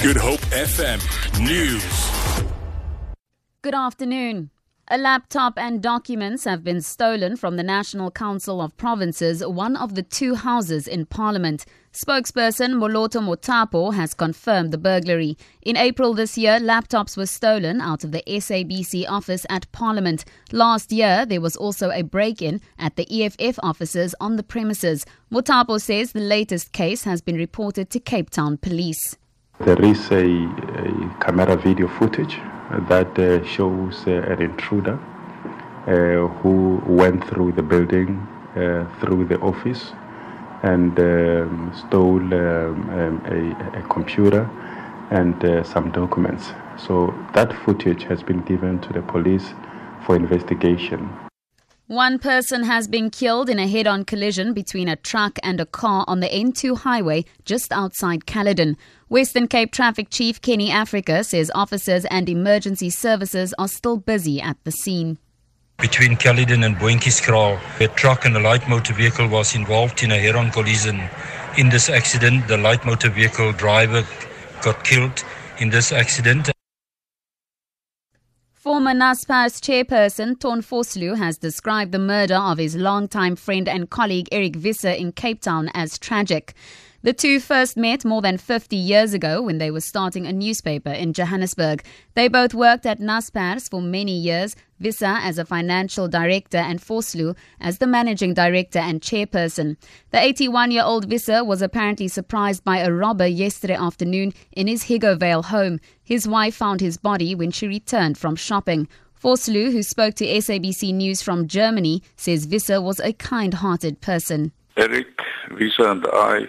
Good Hope FM News. Good afternoon. A laptop and documents have been stolen from the National Council of Provinces, one of the two houses in Parliament. Spokesperson Moloto Mothapo has confirmed the burglary. In April this year, laptops were stolen out of the SABC office at Parliament. Last year, there was also a break in at the EFF offices on the premises. Mothapo says the latest case has been reported to Cape Town Police. There is a, a camera video footage that uh, shows uh, an intruder uh, who went through the building, uh, through the office, and um, stole um, um, a, a, computer and uh, some documents. So that footage has been given to the police for investigation. One person has been killed in a head on collision between a truck and a car on the N2 highway just outside Caledon. Western Cape Traffic Chief Kenny Africa says officers and emergency services are still busy at the scene. Between Caledon and Boontjieskraal, a truck and a light motor vehicle was involved in a head on collision. In this accident, the light motor vehicle driver got killed in this accident. Former Naspers chairperson Ton Vosloo has described the murder of his longtime friend and colleague Eric Visser in Cape Town as tragic. The two first met more than 50 years ago when they were starting a newspaper in Johannesburg. They both worked at Naspers for many years, Visser as a financial director and Vosloo as the managing director and chairperson. The 81 year old Visser was apparently surprised by a robber yesterday afternoon in his Higgovale home. His wife found his body when she returned from shopping. Vosloo, who spoke to SABC News from Germany, says Visser was a kind hearted person. Eric, Visser, and I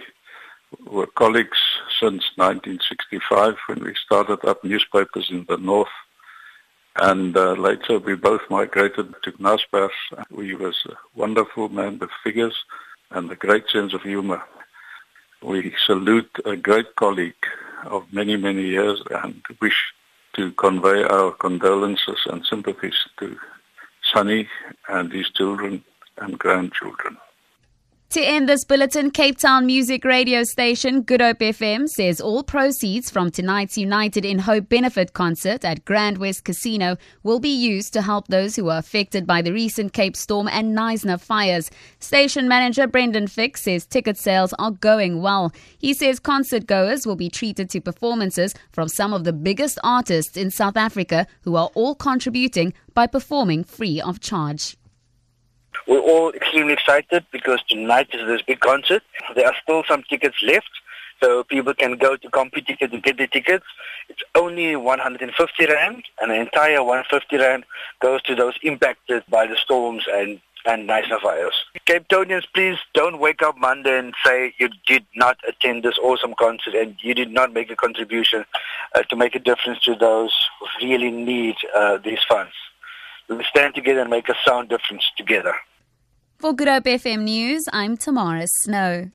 were colleagues since 1965 when we started up newspapers in the north. And uh, later we both migrated to Naspers. He was a wonderful man with figures and a great sense of humor. We salute a great colleague of many, many years and wish to convey our condolences and sympathies to Sonny and his children and grandchildren. To end this bulletin, Cape Town music radio station Good Hope FM says all proceeds from tonight's United in Hope benefit concert at Grand West Casino will be used to help those who were affected by the recent Cape Storm and Knysna fires. Station manager Brendan Fick says ticket sales are going well. He says concert goers will be treated to performances from some of the biggest artists in South Africa who are all contributing by performing free of charge. We're all extremely excited because tonight is this big concert. There are still some tickets left, so people can go to CompuTicket to get the tickets. It's only 150 rand, and the entire 150 rand goes to those impacted by the storms and and fires. Cape Townians, please don't wake up Monday and say you did not attend this awesome concert and you did not make a contribution uh, to make a difference to those who really need uh, these funds. We stand together and make a sound difference together. For Good Hope FM News, I'm Tamara Snow.